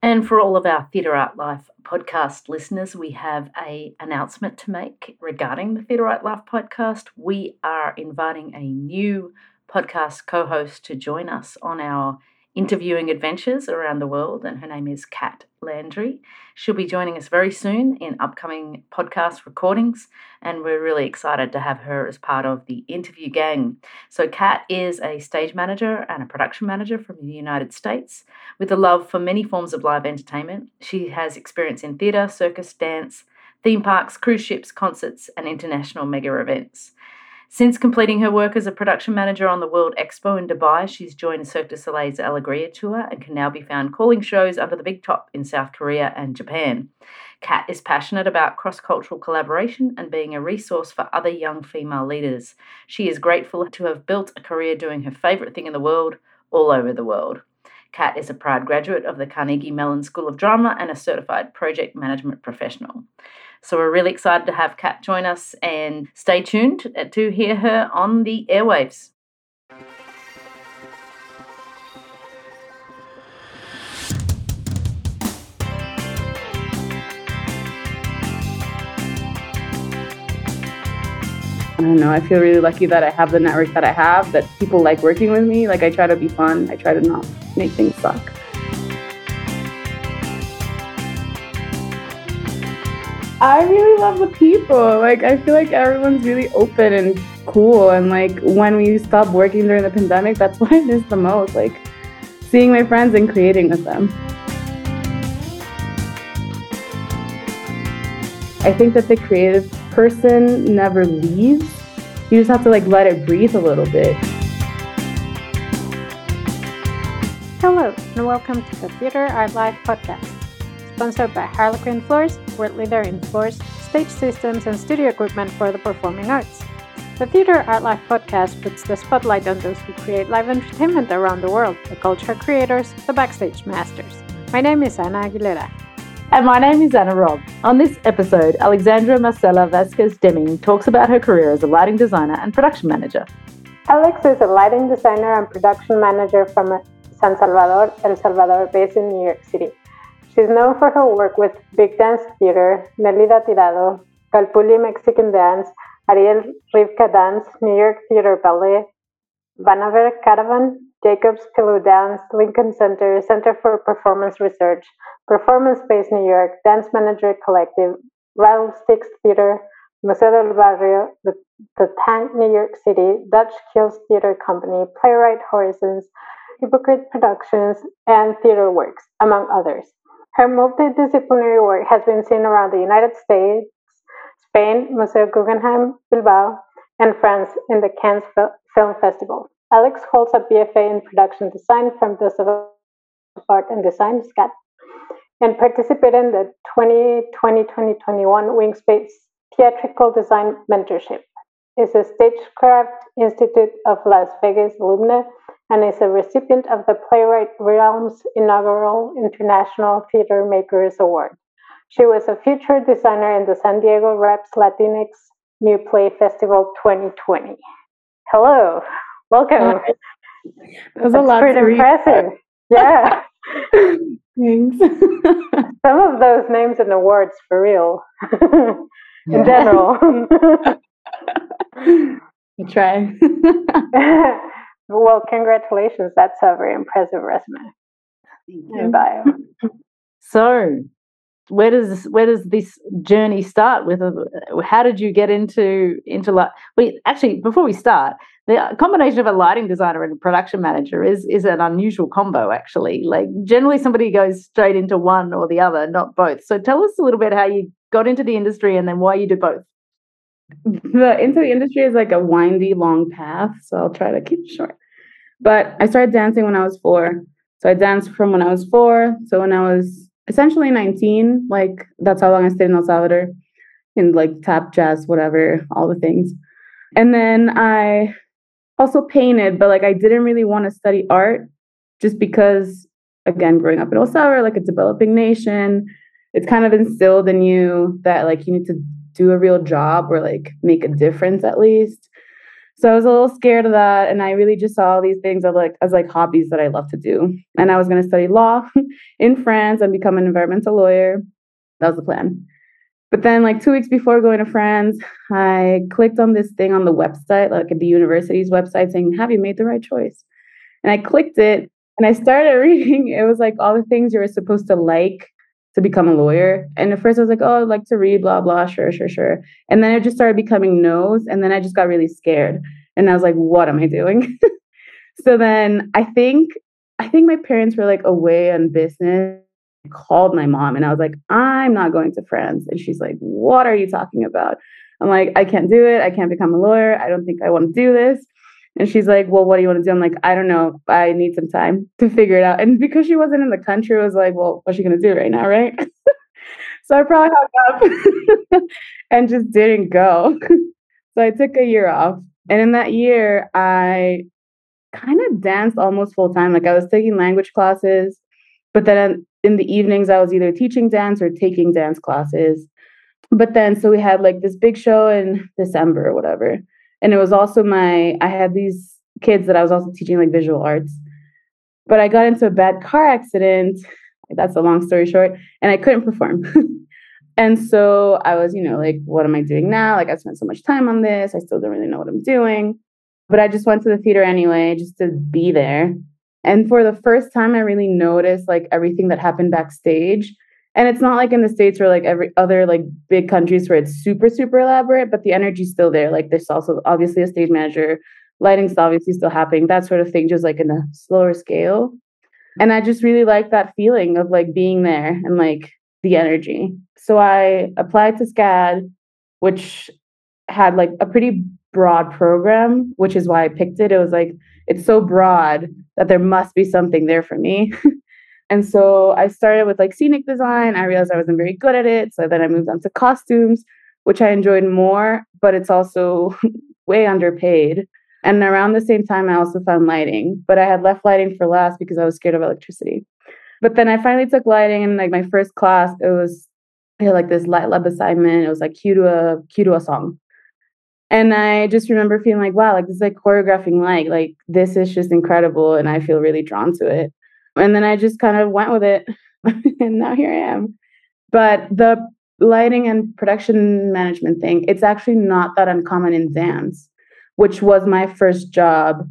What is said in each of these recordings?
And for all of our Theatre Art Life podcast listeners, we have a announcement to make regarding the Theatre Art Life podcast. We are inviting a new podcast co-host to join us on our interviewing adventures around the world, and her name is Kat Landry. She'll be joining us very soon in upcoming podcast recordings, and we're really excited to have her as part of the interview gang. So, Kat is a stage manager and a production manager from the United States with a love for many forms of live entertainment. She has experience in theatre, circus, dance, theme parks, cruise ships, concerts, and international mega events. Since completing her work as a production manager on the World Expo in Dubai, she's joined Cirque du Soleil's Alegria tour and can now be found calling shows under the big top in South Korea and Japan. Kat is passionate about cross cultural collaboration and being a resource for other young female leaders. She is grateful to have built a career doing her favourite thing in the world all over the world. Kat is a proud graduate of the Carnegie Mellon School of Drama and a certified project management professional. So we're really excited to have Kat join us and stay tuned uh, to hear her on the airwaves. I don't know. I feel really lucky that I have the network that I have, that people like working with me. Like, I try to be fun, I try to not make things suck. I really love the people. Like I feel like everyone's really open and cool. And like when we stopped working during the pandemic, that's what I miss the most. Like seeing my friends and creating with them. I think that the creative person never leaves. You just have to like let it breathe a little bit. Hello, and welcome to the Theatre Art Life podcast sponsored by Harlequin Floors, world leader in floors, stage systems, and studio equipment for the performing arts. The Theatre Art Life podcast puts the spotlight on those who create live entertainment around the world, the culture creators, the backstage masters. My name is Ana Aguilera. And my name is Anna Robb. On this episode, Alexandra Marcela Vasquez Deming talks about her career as a lighting designer and production manager. Alex is a lighting designer and production manager from San Salvador, El Salvador, based in New York City. She's known for her work with Big Dance Theater, Nelida Tirado, Calpulli Mexican Dance, Ariel Rivka Dance, New York Theater Ballet, Vanaver Caravan, Jacobs Pillow Dance, Lincoln Center, Center for Performance Research, Performance Space New York, Dance Manager Collective, Rattlesticks Theater, Museo del Barrio, the, the Tank New York City, Dutch Kills Theater Company, Playwright Horizons, Hypokrit Productions, and Theater Works, among others. Her multidisciplinary work has been seen around the United States, Spain, Museo Guggenheim, Bilbao, and France in the Cannes Film Festival. Alex holds a BFA in production design from the Civil Art and Design SCAD and participated in the 2020-2021 Wingspace Theatrical Design Mentorship. Is a Stagecraft Institute of Las Vegas alumna and is a recipient of the Playwright Realm's inaugural International Theater Makers Award. She was a featured designer in the San Diego Reps Latinx New Play Festival 2020. Hello, welcome. That was That's a lot. Pretty impressive. Yeah. Thanks. Some of those names and awards for real. in general. I try. Well, congratulations. That's a very impressive resume and bio. So, where does this, where does this journey start? With a, how did you get into into light? We actually, before we start, the combination of a lighting designer and a production manager is is an unusual combo. Actually, like generally somebody goes straight into one or the other, not both. So, tell us a little bit how you got into the industry and then why you do both the into the industry is like a windy, long path. So I'll try to keep it short. But I started dancing when I was four. So I danced from when I was four. So when I was essentially 19, like that's how long I stayed in El Salvador in like tap, jazz, whatever, all the things. And then I also painted, but like I didn't really want to study art just because, again, growing up in El Salvador, like a developing nation, it's kind of instilled in you that like you need to do a real job or like make a difference at least. So I was a little scared of that. And I really just saw all these things as like as like hobbies that I love to do. And I was going to study law in France and become an environmental lawyer. That was the plan. But then, like two weeks before going to France, I clicked on this thing on the website, like at the university's website, saying, Have you made the right choice? And I clicked it and I started reading. It was like all the things you were supposed to like to become a lawyer. And at first I was like, oh, I'd like to read, blah, blah, sure, sure, sure. And then it just started becoming no's. And then I just got really scared. And I was like, what am I doing? so then I think I think my parents were like away on business. I called my mom and I was like, I'm not going to France. And she's like, What are you talking about? I'm like, I can't do it. I can't become a lawyer. I don't think I want to do this. And she's like, Well, what do you want to do? I'm like, I don't know. I need some time to figure it out. And because she wasn't in the country, I was like, Well, what's she going to do right now? Right. so I probably hung up and just didn't go. so I took a year off. And in that year, I kind of danced almost full time. Like I was taking language classes, but then in the evenings, I was either teaching dance or taking dance classes. But then, so we had like this big show in December or whatever and it was also my i had these kids that i was also teaching like visual arts. But i got into a bad car accident that's a long story short and i couldn't perform. And so i was you know like what am i doing now? Like i spent so much time on this i still don't really know what i'm doing. But i just went to the theater anyway just to be there. And for the first time i really noticed like everything that happened backstage and it's not like in the states or like every other like big countries where it's super super elaborate but the energy's still there. Like there's also obviously a stage manager. Lighting's obviously still happening that sort of thing just like in a slower scale. And i just really like that feeling of like being there and like the energy. So i applied to scad which had like a pretty broad program which is why i picked it. It was like it's so broad that there must be something there for me And so I started with like scenic design. I realized I wasn't very good at it. So then I moved on to costumes, which I enjoyed more, but it's also way underpaid. And around the same time, I also found lighting, but I had left lighting for last because I was scared of electricity. But then I finally took lighting, and like my first class, it was I had like this light lab assignment. It was like cue to a cue to a song, and I just remember feeling like, wow, like this is like choreographing like like this is just incredible, and I feel really drawn to it. And then I just kind of went with it. and now here I am. But the lighting and production management thing, it's actually not that uncommon in dance, which was my first job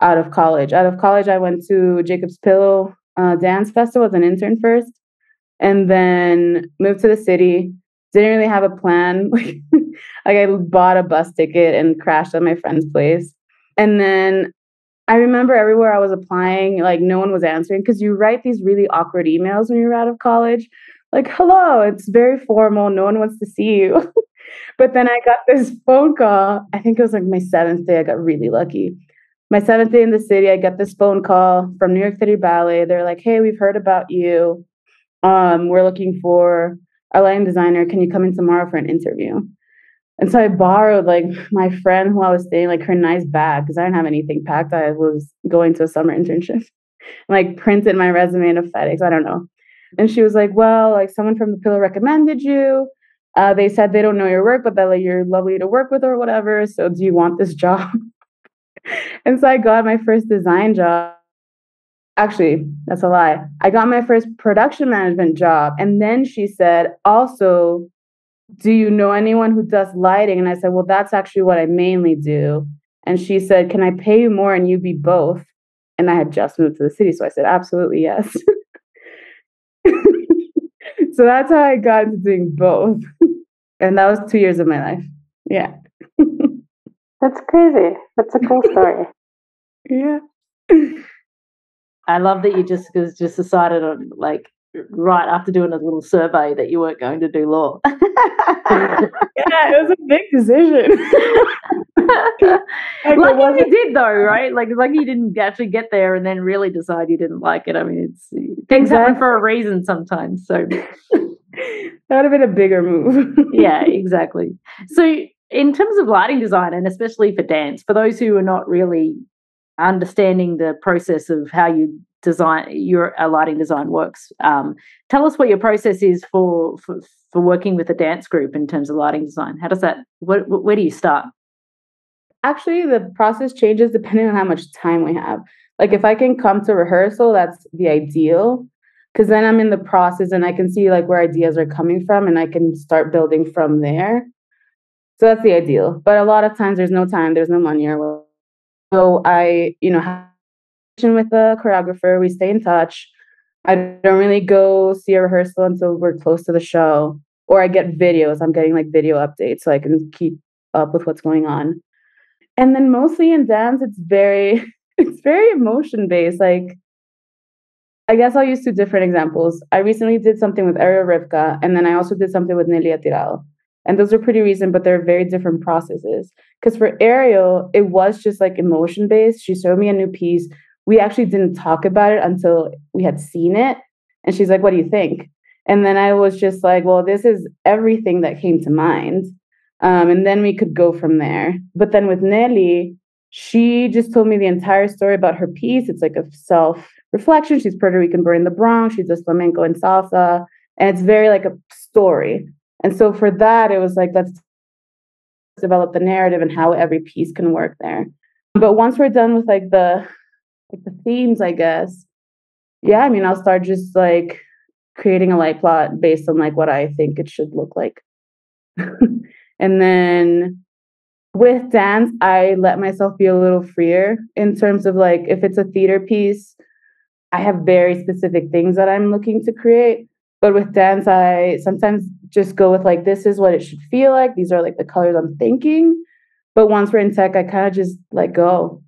out of college. Out of college, I went to Jacob's Pillow uh, Dance Festival as an intern first, and then moved to the city. Didn't really have a plan. like I bought a bus ticket and crashed at my friend's place. And then I remember everywhere I was applying, like no one was answering because you write these really awkward emails when you're out of college. Like, hello, it's very formal. No one wants to see you. but then I got this phone call. I think it was like my seventh day. I got really lucky. My seventh day in the city, I got this phone call from New York City Ballet. They're like, hey, we've heard about you. Um, we're looking for a lighting designer. Can you come in tomorrow for an interview? And so I borrowed like my friend who I was staying, like her nice bag, because I didn't have anything packed. I was going to a summer internship. like printed my resume in a FedEx. I don't know. And she was like, Well, like someone from the pillow recommended you. Uh, they said they don't know your work, but that like you're lovely to work with or whatever. So do you want this job? and so I got my first design job. Actually, that's a lie. I got my first production management job. And then she said, also do you know anyone who does lighting? And I said, well, that's actually what I mainly do. And she said, can I pay you more and you be both? And I had just moved to the city. So I said, absolutely yes. so that's how I got into doing both. and that was two years of my life. Yeah. that's crazy. That's a cool story. yeah. I love that you just just decided on like right after doing a little survey that you weren't going to do law. yeah, it was a big decision. like lucky you did though, right? Like lucky you didn't actually get there and then really decide you didn't like it. I mean, it's things exactly. happen for a reason sometimes. So that would have been a bigger move. yeah, exactly. So in terms of lighting design and especially for dance, for those who are not really understanding the process of how you design your uh, lighting design works. Um, tell us what your process is for, for, for working with a dance group in terms of lighting design. How does that? Where, where do you start? actually, the process changes depending on how much time we have. Like, if I can come to rehearsal, that's the ideal because then I'm in the process and I can see like where ideas are coming from and I can start building from there. So that's the ideal. But a lot of times there's no time, there's no money or so I, you know, have with the choreographer, we stay in touch. I don't really go see a rehearsal until we're close to the show. Or I get videos. I'm getting like video updates so I can keep up with what's going on. And then mostly in dance, it's very it's very emotion based. Like I guess I'll use two different examples. I recently did something with Ariel Rivka, and then I also did something with Nelida Tirado. And those are pretty recent, but they're very different processes. Because for Ariel, it was just like emotion based. She showed me a new piece. We actually didn't talk about it until we had seen it. And she's like, What do you think? And then I was just like, Well, this is everything that came to mind. Um, and then we could go from there. But then with Nelly, she just told me the entire story about her piece. It's like a self reflection. She's Puerto Rican born in the Bronx. She does flamenco and salsa. And it's very like a story. And so for that, it was like, let's develop the narrative and how every piece can work there. But once we're done with like the like the themes, I guess, yeah, I mean, I'll start just like creating a light plot based on like what I think it should look like. and then with dance, I let myself be a little freer in terms of like if it's a theater piece, I have very specific things that I'm looking to create. But with dance, I sometimes just go with like, this is what it should feel like. These are like the colors I'm thinking. But once we're in tech, I kind of just let go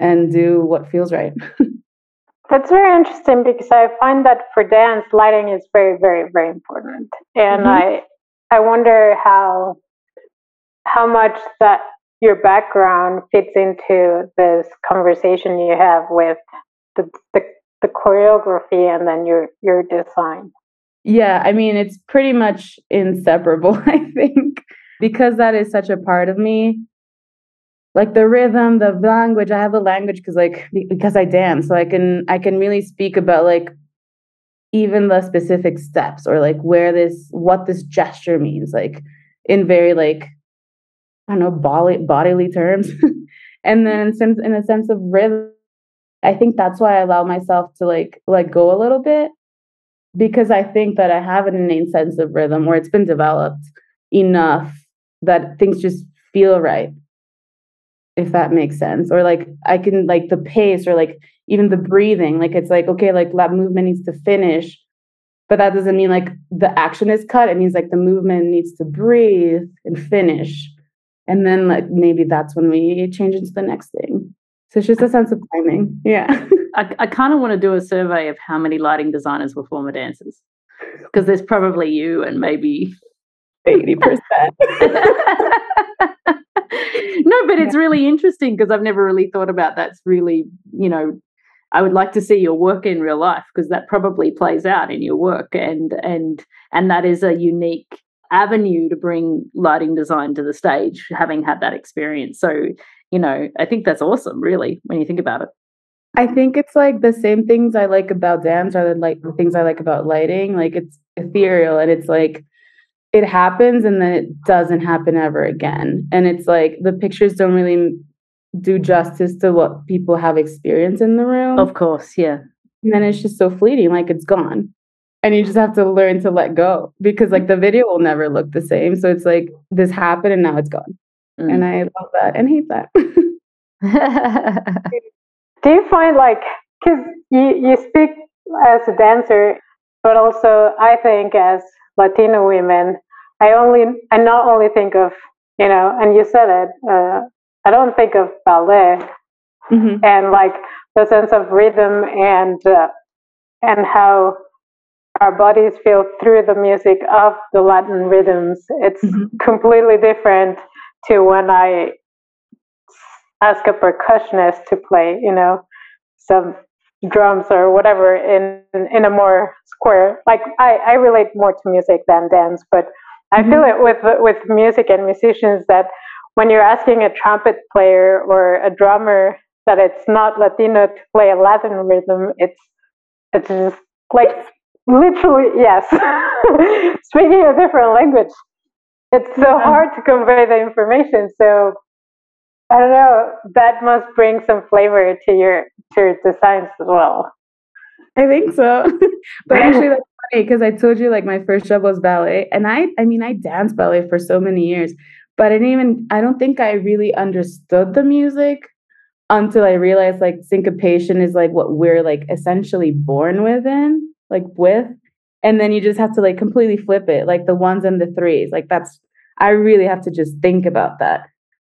and do what feels right. That's very interesting because I find that for dance, lighting is very, very, very important. And mm-hmm. I I wonder how how much that your background fits into this conversation you have with the, the the choreography and then your your design yeah i mean it's pretty much inseparable i think because that is such a part of me like the rhythm the language i have the language because like because i dance so i can i can really speak about like even the specific steps or like where this what this gesture means like in very like i don't know body, bodily terms and then since in a sense of rhythm I think that's why I allow myself to like let go a little bit because I think that I have an innate sense of rhythm where it's been developed enough that things just feel right. If that makes sense. Or like I can like the pace or like even the breathing. Like it's like, okay, like that movement needs to finish. But that doesn't mean like the action is cut. It means like the movement needs to breathe and finish. And then like maybe that's when we change into the next thing. So it's just a sense of timing. Yeah. I, I kind of want to do a survey of how many lighting designers were former dancers because there's probably you and maybe 80%. no, but it's really interesting because I've never really thought about that's really, you know, I would like to see your work in real life because that probably plays out in your work and and and that is a unique avenue to bring lighting design to the stage having had that experience. So you know, I think that's awesome, really, when you think about it. I think it's like the same things I like about dance are the like the things I like about lighting. Like it's ethereal and it's like it happens and then it doesn't happen ever again. And it's like the pictures don't really do justice to what people have experienced in the room. Of course, yeah. And then it's just so fleeting, like it's gone. And you just have to learn to let go because like the video will never look the same. So it's like this happened and now it's gone. Mm. And I love that and hate that. Do you find like, because you, you speak as a dancer, but also I think as Latino women, I only, I not only think of, you know, and you said it, uh, I don't think of ballet mm-hmm. and like the sense of rhythm and, uh, and how our bodies feel through the music of the Latin rhythms. It's mm-hmm. completely different to when I ask a percussionist to play, you know, some drums or whatever in in a more square. Like I, I relate more to music than dance, but I mm-hmm. feel it with with music and musicians that when you're asking a trumpet player or a drummer that it's not Latino to play a Latin rhythm, it's it's just like literally yes, speaking a different language it's so hard to convey the information. So I don't know. That must bring some flavor to your to your designs as well. I think so. but actually that's funny because I told you like my first job was ballet. And I I mean I danced ballet for so many years, but I didn't even I don't think I really understood the music until I realized like syncopation is like what we're like essentially born within, like with. And then you just have to like completely flip it, like the ones and the threes. Like that's I really have to just think about that.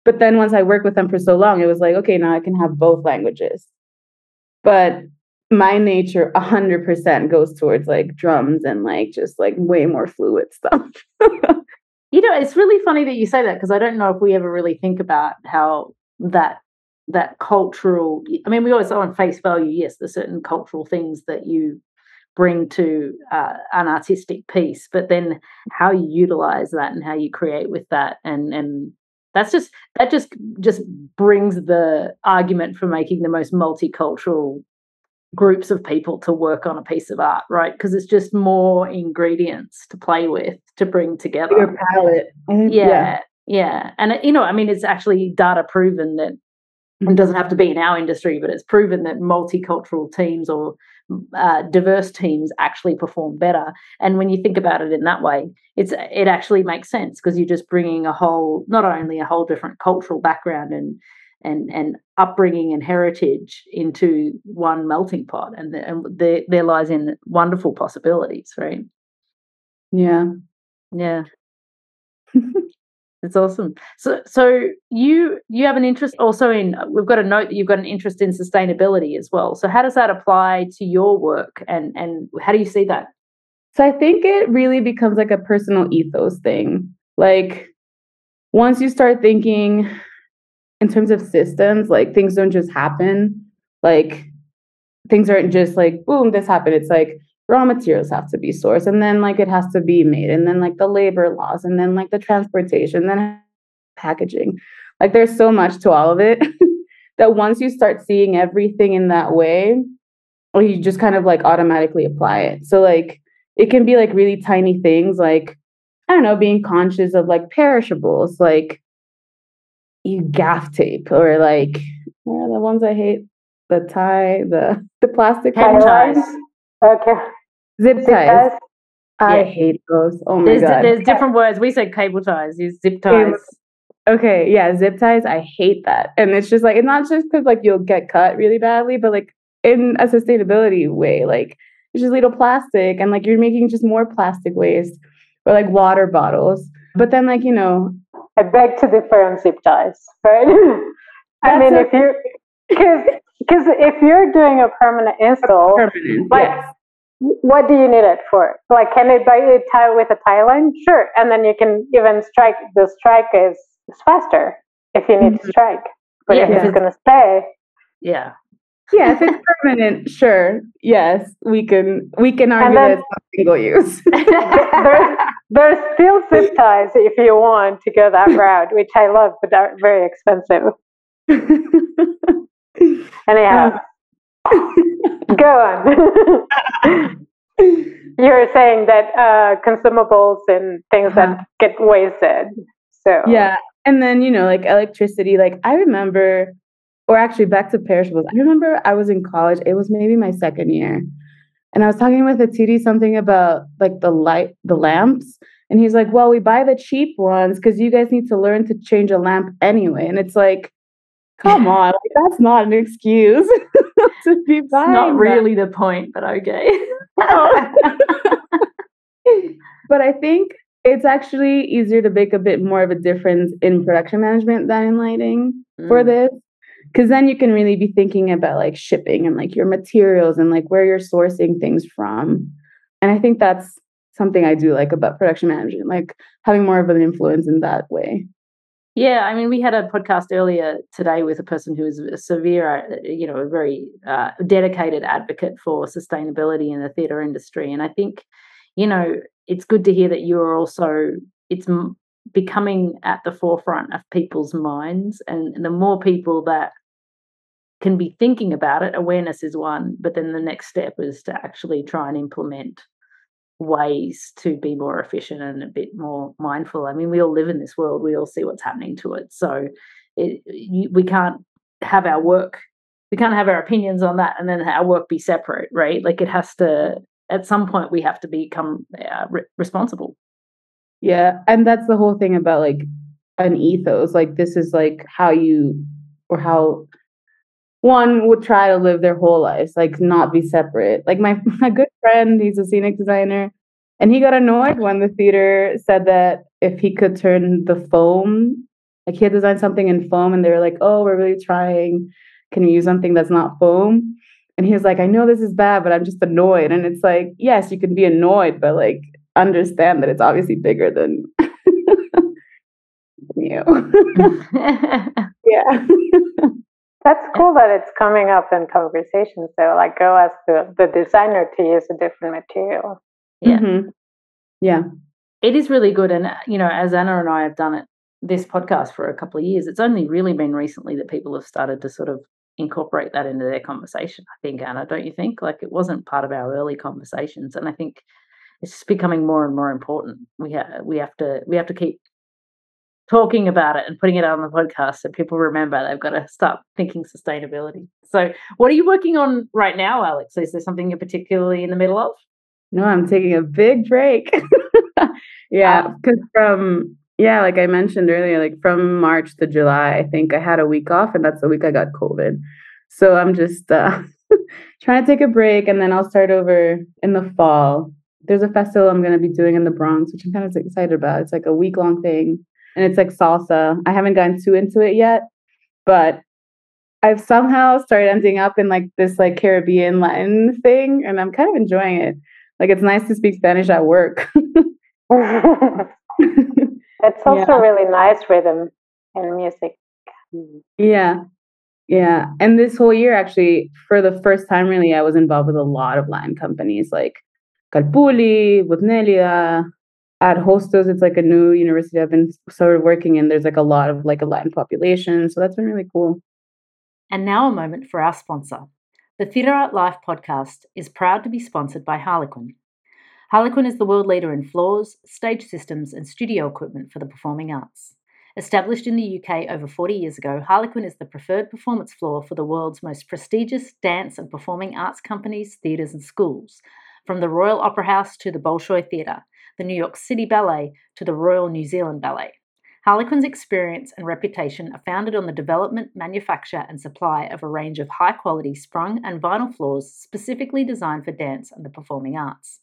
But then once I worked with them for so long, it was like, okay, now I can have both languages. But my nature 100% goes towards like drums and like just like way more fluid stuff. you know, it's really funny that you say that because I don't know if we ever really think about how that that cultural i mean we always on face value yes there's certain cultural things that you bring to uh, an artistic piece but then how you utilize that and how you create with that and and that's just that just just brings the argument for making the most multicultural groups of people to work on a piece of art right? Because it's just more ingredients to play with to bring together. Your palette. Mm-hmm. Yeah, yeah yeah. And you know i mean it's actually data proven that it doesn't have to be in our industry, but it's proven that multicultural teams or uh, diverse teams actually perform better. And when you think about it in that way, it's it actually makes sense because you're just bringing a whole, not only a whole different cultural background and and and upbringing and heritage into one melting pot, and, the, and there there lies in wonderful possibilities, right? Yeah, yeah. It's awesome. So, so you you have an interest also in. We've got a note that you've got an interest in sustainability as well. So, how does that apply to your work, and and how do you see that? So, I think it really becomes like a personal ethos thing. Like once you start thinking in terms of systems, like things don't just happen. Like things aren't just like boom, this happened. It's like raw materials have to be sourced and then like it has to be made and then like the labor laws and then like the transportation then packaging. Like there's so much to all of it that once you start seeing everything in that way or you just kind of like automatically apply it. So like it can be like really tiny things like i don't know being conscious of like perishables like you gaff tape or like are the ones i hate? The tie the the plastic ties. Okay. Zip ties. I yeah. hate those. Oh my there's, god. There's different words. We say cable ties. Use zip ties. Okay, yeah, zip ties. I hate that, and it's just like it's not just because like you'll get cut really badly, but like in a sustainability way, like it's just little plastic, and like you're making just more plastic waste, or like water bottles. But then, like you know, I beg to differ on zip ties. Right? I mean, if you because because if you're doing a permanent install, permanent, like yes what do you need it for? Like, can it be tie with a tie line? Sure. And then you can even strike, the strike is, is faster if you need mm-hmm. to strike. But yeah, if it's going to stay. Yeah. Yeah, if it's permanent, sure. Yes, we can we can argue then, that it's not single use. there's, there's still zip ties if you want to go that route, which I love, but they're very expensive. Anyhow, Go on. you were saying that uh, consumables and things uh-huh. that get wasted. So yeah, and then you know, like electricity. Like I remember, or actually, back to perishables. I remember I was in college. It was maybe my second year, and I was talking with a TD something about like the light, the lamps. And he's like, "Well, we buy the cheap ones because you guys need to learn to change a lamp anyway." And it's like, Come on, like, that's not an excuse to be buying. Not really the point, but okay. but I think it's actually easier to make a bit more of a difference in production management than in lighting mm. for this. Cause then you can really be thinking about like shipping and like your materials and like where you're sourcing things from. And I think that's something I do like about production management, like having more of an influence in that way. Yeah, I mean, we had a podcast earlier today with a person who is a severe, uh, you know, a very uh, dedicated advocate for sustainability in the theatre industry. And I think, you know, it's good to hear that you are also, it's becoming at the forefront of people's minds. And the more people that can be thinking about it, awareness is one. But then the next step is to actually try and implement ways to be more efficient and a bit more mindful. I mean, we all live in this world, we all see what's happening to it. So it, we can't have our work we can't have our opinions on that and then our work be separate right like it has to at some point we have to become uh, re- responsible yeah and that's the whole thing about like an ethos like this is like how you or how one would try to live their whole lives like not be separate. Like my, my good friend he's a scenic designer and he got annoyed when the theater said that if he could turn the foam like he had designed something in foam and they were like oh we're really trying. Can you use something that's not foam? And he was like i know this is bad but i'm just annoyed. And it's like yes you can be annoyed but like understand that it's obviously bigger than you. Yeah that's cool that it's coming up in conversations though. Like go ask the, the designer to use a different material. Yeah. Mm-hmm. yeah. It is really good and you know as anna and i have done it this podcast for a couple of years it's only really been recently that people have started to sort of incorporate that into their conversation i think anna don't you think? Like it wasn't part of our early conversations and i think it's just becoming more and more important. We have we have to we have to keep talking about it and putting it out on the podcast so people remember they've got to start thinking sustainability so what are you working on right now alex is there something you're particularly in the middle of no i'm taking a big break yeah because um, from yeah, like I mentioned earlier, like from March to July, I think I had a week off, and that's the week I got COVID. So I'm just uh, trying to take a break, and then I'll start over in the fall. There's a festival I'm going to be doing in the Bronx, which I'm kind of excited about. It's like a week long thing, and it's like salsa. I haven't gotten too into it yet, but I've somehow started ending up in like this like Caribbean Latin thing, and I'm kind of enjoying it. Like it's nice to speak Spanish at work. It's also yeah. really nice rhythm in music. Yeah. Yeah. And this whole year, actually, for the first time, really, I was involved with a lot of Latin companies like Calpulli, with Nelia, at Hostos, it's like a new university I've been sort of working in. There's like a lot of like a Latin population. So that's been really cool. And now a moment for our sponsor. The Theatre Art Life podcast is proud to be sponsored by Harlequin, Harlequin is the world leader in floors, stage systems, and studio equipment for the performing arts. Established in the UK over 40 years ago, Harlequin is the preferred performance floor for the world's most prestigious dance and performing arts companies, theatres, and schools, from the Royal Opera House to the Bolshoi Theatre, the New York City Ballet to the Royal New Zealand Ballet. Harlequin's experience and reputation are founded on the development, manufacture, and supply of a range of high quality sprung and vinyl floors specifically designed for dance and the performing arts.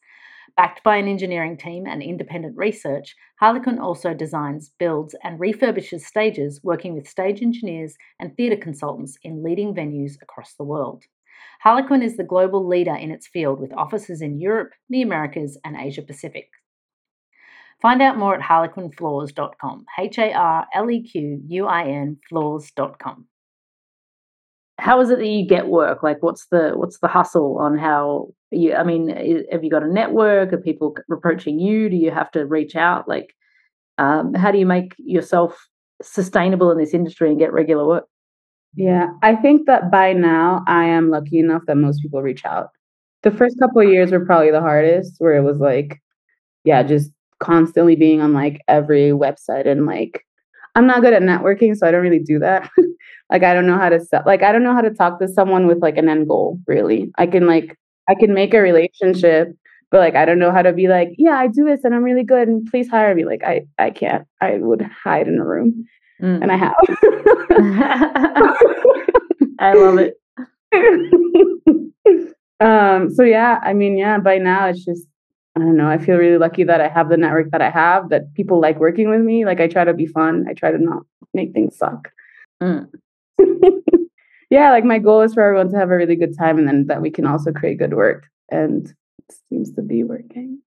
Backed by an engineering team and independent research, Harlequin also designs, builds, and refurbishes stages, working with stage engineers and theatre consultants in leading venues across the world. Harlequin is the global leader in its field with offices in Europe, the Americas, and Asia Pacific. Find out more at harlequinfloors.com, H A R L E Q U I N floors.com how is it that you get work? Like what's the what's the hustle on how you i mean have you got a network? Are people approaching you? Do you have to reach out? Like um, how do you make yourself sustainable in this industry and get regular work? Yeah i think that by now i am lucky enough that most people reach out. The first couple of years were probably the hardest where it was like yeah just constantly being on like every website and like i'm not good at networking so i don't really do that like I don't know how to set like I don't know how to talk to someone with like an end goal really. I can like I can make a relationship, but like I don't know how to be like, yeah, I do this and I'm really good and please hire me. Like I I can't. I would hide in a room. Mm. And I have. I love it. um so yeah, I mean yeah, by now it's just I don't know. I feel really lucky that I have the network that I have, that people like working with me. Like I try to be fun. I try to not make things suck. Mm. yeah, like my goal is for everyone to have a really good time and then that we can also create good work. And it seems to be working.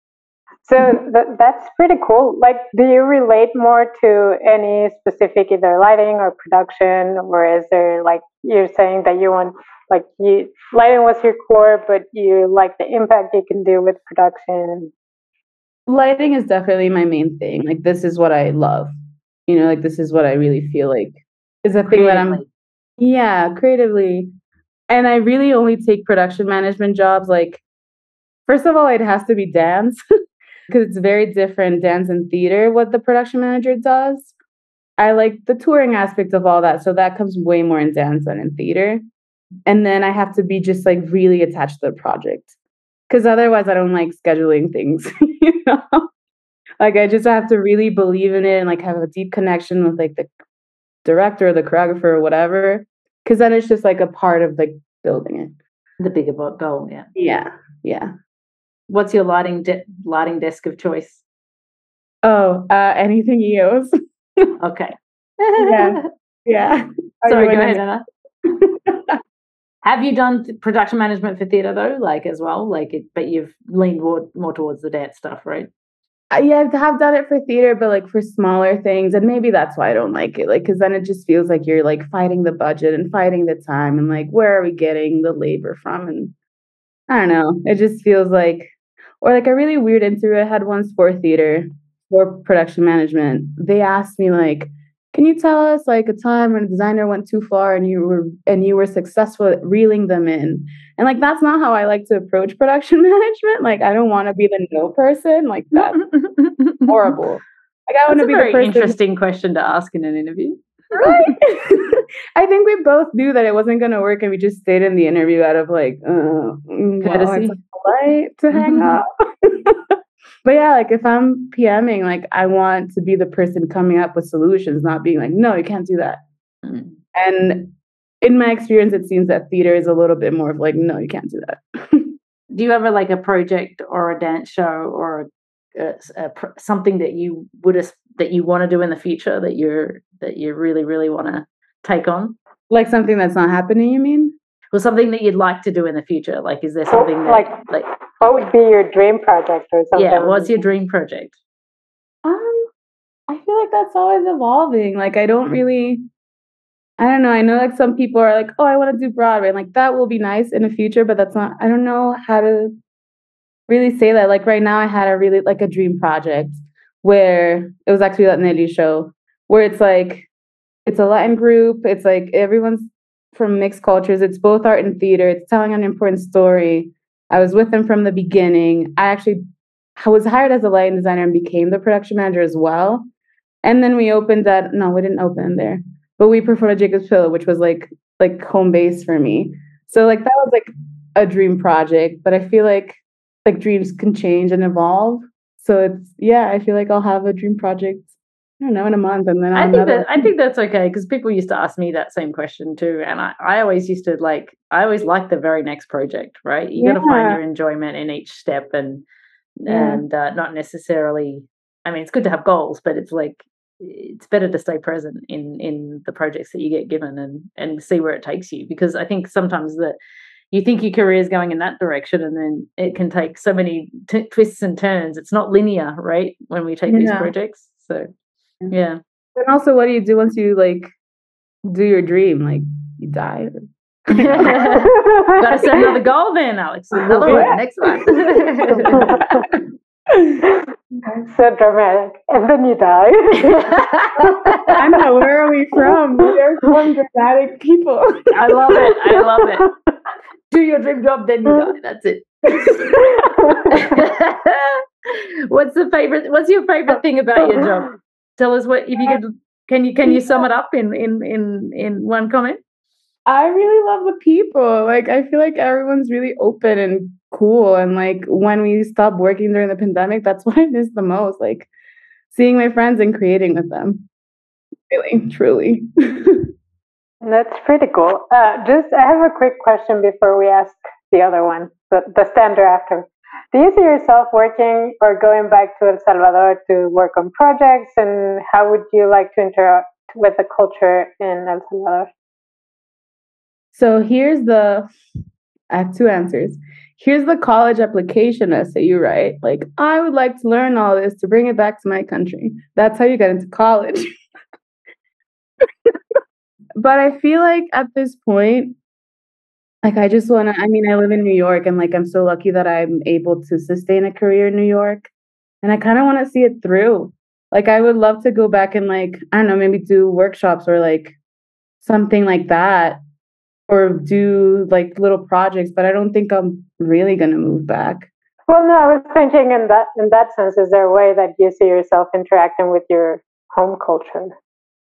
So th- that's pretty cool. Like, do you relate more to any specific either lighting or production, or is there like you're saying that you want like you lighting was your core, but you like the impact you can do with production? Lighting is definitely my main thing. Like, this is what I love. You know, like this is what I really feel like is a thing that I'm yeah, creatively. And I really only take production management jobs like first of all, it has to be dance because it's very different dance and theater what the production manager does. I like the touring aspect of all that. So that comes way more in dance than in theater. And then I have to be just like really attached to the project. Cause otherwise I don't like scheduling things, you know? Like I just have to really believe in it and like have a deep connection with like the director or the choreographer or whatever. Cause then it's just like a part of like building it. The bigger goal, yeah. Yeah. Yeah. What's your lighting de- lighting desk of choice? Oh, uh, anything EOS. okay. yeah. Yeah. Sorry, go ahead, Anna. Have you done production management for theatre though, like as well, like it, but you've leaned more more towards the dance stuff, right? Uh, yeah, I have done it for theater, but like for smaller things, and maybe that's why I don't like it. Like, because then it just feels like you're like fighting the budget and fighting the time, and like where are we getting the labor from? And I don't know. It just feels like, or like a really weird interview I had once for theater for production management. They asked me like, can you tell us like a time when a designer went too far and you were and you were successful at reeling them in? And like that's not how i like to approach production management. Like i don't want to be the no person. Like that's horrible. Like i want to be a very the person interesting question to ask in an interview. Right? I think we both knew that it wasn't going to work and we just stayed in the interview out of like uh, courtesy. well, to hang up but yeah, like if I'm PMing, like I want to be the person coming up with solutions, not being like, no, you can't do that. Mm. And in my experience, it seems that theater is a little bit more of like, no, you can't do that. do you ever like a project or a dance show or a, a, a, something that you would that you want to do in the future that you're that you really really want to take on? Like something that's not happening, you mean? Well, something that you'd like to do in the future. Like, is there something that, like like what would be your dream project or something? Yeah, what's your dream project? Um, I feel like that's always evolving. Like I don't really I don't know. I know like some people are like, "Oh, I want to do Broadway." And like that will be nice in the future, but that's not I don't know how to really say that. Like right now I had a really like a dream project where it was actually that Nelly show where it's like it's a Latin group, it's like everyone's from mixed cultures. It's both art and theater. It's telling an important story I was with them from the beginning. I actually I was hired as a lighting designer and became the production manager as well. And then we opened that. No, we didn't open there, but we performed at Jacob's Pillow, which was like like home base for me. So like that was like a dream project. But I feel like like dreams can change and evolve. So it's yeah, I feel like I'll have a dream project I don't know, in a month, and then I think that I think that's okay because people used to ask me that same question too, and I, I always used to like I always like the very next project, right? You yeah. got to find your enjoyment in each step, and yeah. and uh, not necessarily. I mean, it's good to have goals, but it's like it's better to stay present in in the projects that you get given and and see where it takes you because I think sometimes that you think your career is going in that direction and then it can take so many t- twists and turns. It's not linear, right? When we take yeah. these projects, so yeah. And also, what do you do once you like do your dream? Like you die? Or... Gotta set another goal then, Alex. Another one, next one. so dramatic. And then you die. I know, where are we from? We're from dramatic people. I love it. I love it. Do your dream job, then you die. That's it. what's the favorite what's your favorite thing about your job? Tell us what if you could can you can you sum it up in in in in one comment? I really love the people. Like i feel like everyone's really open and cool and like when we stopped working during the pandemic that's what i miss the most like seeing my friends and creating with them. Really truly. That's pretty cool. Uh, just i have a quick question before we ask the other one the, the standard after do you see yourself working or going back to El Salvador to work on projects? And how would you like to interact with the culture in El Salvador? So here's the I have two answers. Here's the college application essay you write. Like, I would like to learn all this to bring it back to my country. That's how you get into college. but I feel like at this point, like I just want to I mean I live in New York and like I'm so lucky that I'm able to sustain a career in New York and I kind of want to see it through. Like I would love to go back and like I don't know maybe do workshops or like something like that or do like little projects but I don't think I'm really going to move back. Well, no, I was thinking in that in that sense is there a way that you see yourself interacting with your home culture?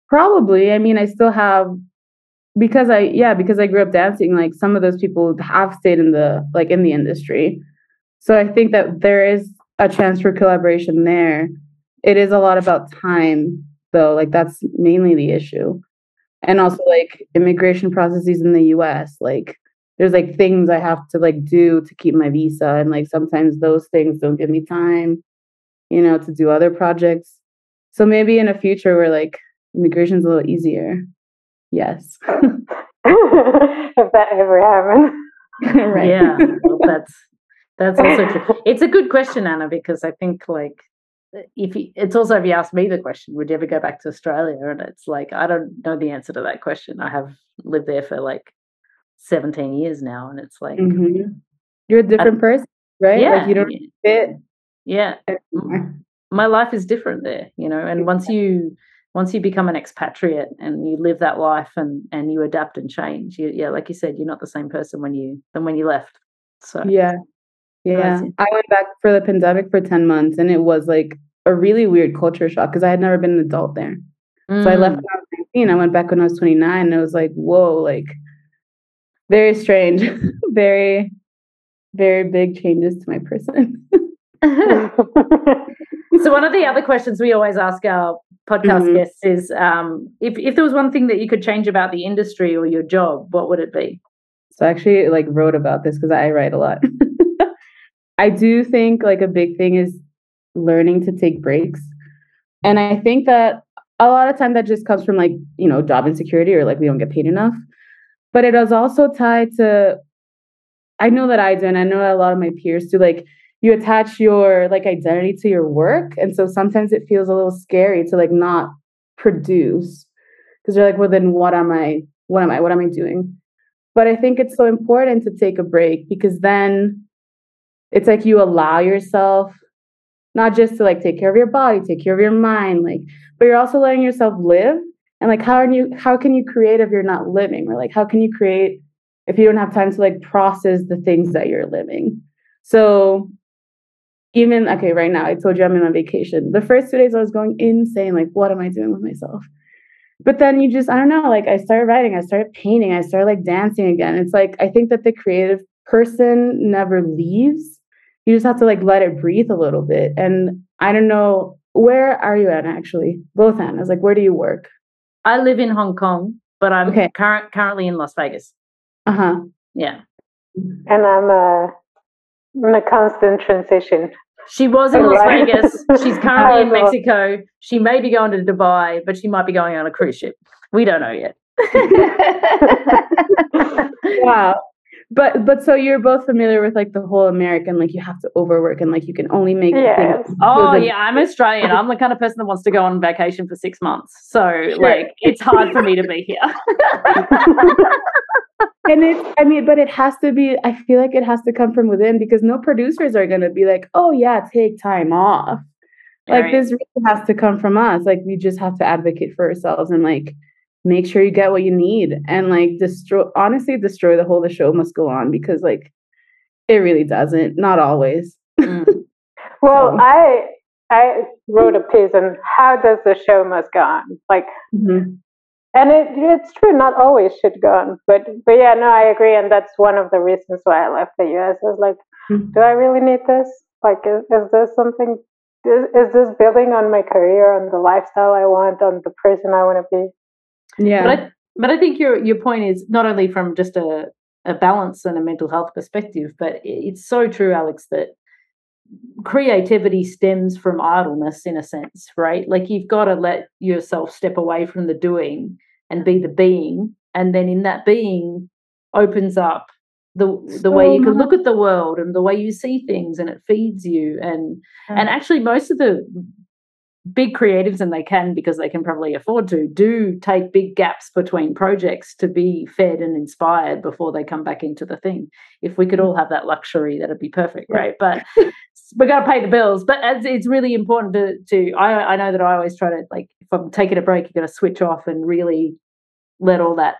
Probably. I mean, I still have because I yeah, because I grew up dancing, like some of those people have stayed in the like in the industry. So I think that there is a chance for collaboration there. It is a lot about time though, like that's mainly the issue. And also like immigration processes in the US, like there's like things I have to like do to keep my visa and like sometimes those things don't give me time, you know, to do other projects. So maybe in a future where like immigration's a little easier. Yes. if that ever happened. right. Yeah. Well, that's that's also true. It's a good question, Anna, because I think like if you, it's also if you ask me the question, would you ever go back to Australia? And it's like I don't know the answer to that question. I have lived there for like 17 years now, and it's like mm-hmm. you're a different I, person, right? Yeah, like you don't fit. Yeah, my life is different there, you know. And once you once you become an expatriate and you live that life and and you adapt and change, you, yeah, like you said, you're not the same person when you than when you left. So yeah, yeah. I went back for the pandemic for 10 months and it was like a really weird culture shock because I had never been an adult there. Mm. So I left mm. when I was 19. I went back when I was 29 and it was like, whoa, like very strange, very, very big changes to my person. so one of the other questions we always ask our podcast mm-hmm. guests is um, if, if there was one thing that you could change about the industry or your job, what would it be? So I actually like wrote about this because I write a lot. I do think like a big thing is learning to take breaks. And I think that a lot of time that just comes from like, you know, job insecurity or like we don't get paid enough. But it is also tied to I know that I do, and I know that a lot of my peers do, like you attach your like identity to your work. And so sometimes it feels a little scary to like not produce. Because you're like, well, then what am I? What am I? What am I doing? But I think it's so important to take a break because then it's like you allow yourself not just to like take care of your body take care of your mind like but you're also letting yourself live and like how are you how can you create if you're not living or like how can you create if you don't have time to like process the things that you're living so even okay right now i told you i'm on vacation the first two days i was going insane like what am i doing with myself but then you just i don't know like i started writing i started painting i started like dancing again it's like i think that the creative person never leaves you just have to like let it breathe a little bit. And I don't know, where are you at actually? Both Annas, like where do you work? I live in Hong Kong, but I'm okay. current currently in Las Vegas. Uh-huh. Yeah. And I'm uh in a constant transition. She was in Las Vegas. She's currently in Mexico. She may be going to Dubai, but she might be going on a cruise ship. We don't know yet. wow but but so you're both familiar with like the whole American like you have to overwork and like you can only make yes. oh yeah I'm Australian. I'm the kind of person that wants to go on vacation for six months. So like it's hard for me to be here. And it I mean but it has to be I feel like it has to come from within because no producers are gonna be like oh yeah take time off. Like right. this really has to come from us. Like we just have to advocate for ourselves and like make sure you get what you need and like destroy honestly destroy the whole the show must go on because like it really doesn't not always mm. well so. i i wrote a piece on how does the show must go on like mm-hmm. and it it's true not always should go on but but yeah no i agree and that's one of the reasons why i left the us i was like mm-hmm. do i really need this like is, is this something is, is this building on my career on the lifestyle i want on the person i want to be yeah. But I, but I think your your point is not only from just a, a balance and a mental health perspective, but it's so true, Alex, that creativity stems from idleness in a sense, right? Like you've got to let yourself step away from the doing and be the being. And then in that being opens up the the way you can look at the world and the way you see things and it feeds you and and actually most of the big creatives and they can because they can probably afford to do take big gaps between projects to be fed and inspired before they come back into the thing. If we could all have that luxury that'd be perfect right? But we got to pay the bills. But it's really important to to I, I know that i always try to like if i'm taking a break you got to switch off and really let all that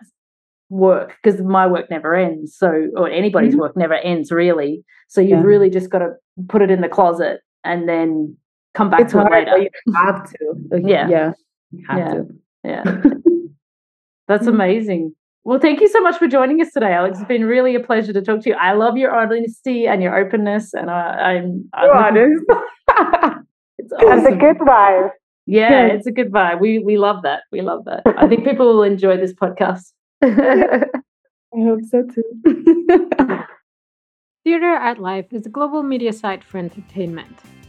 work because my work never ends. So or anybody's mm-hmm. work never ends really. So you've yeah. really just got to put it in the closet and then come back it's to hard, it later. you have to. yeah. Yeah. Have yeah. to. Yeah. That's amazing. Well, thank you so much for joining us today, Alex. It's been really a pleasure to talk to you. I love your honesty and your openness, and I, I'm, I'm honest. it's That's a good vibe. Yeah, Good. it's a good vibe. We we love that. We love that. I think people will enjoy this podcast. I hope so too. Theater Art Life is a global media site for entertainment.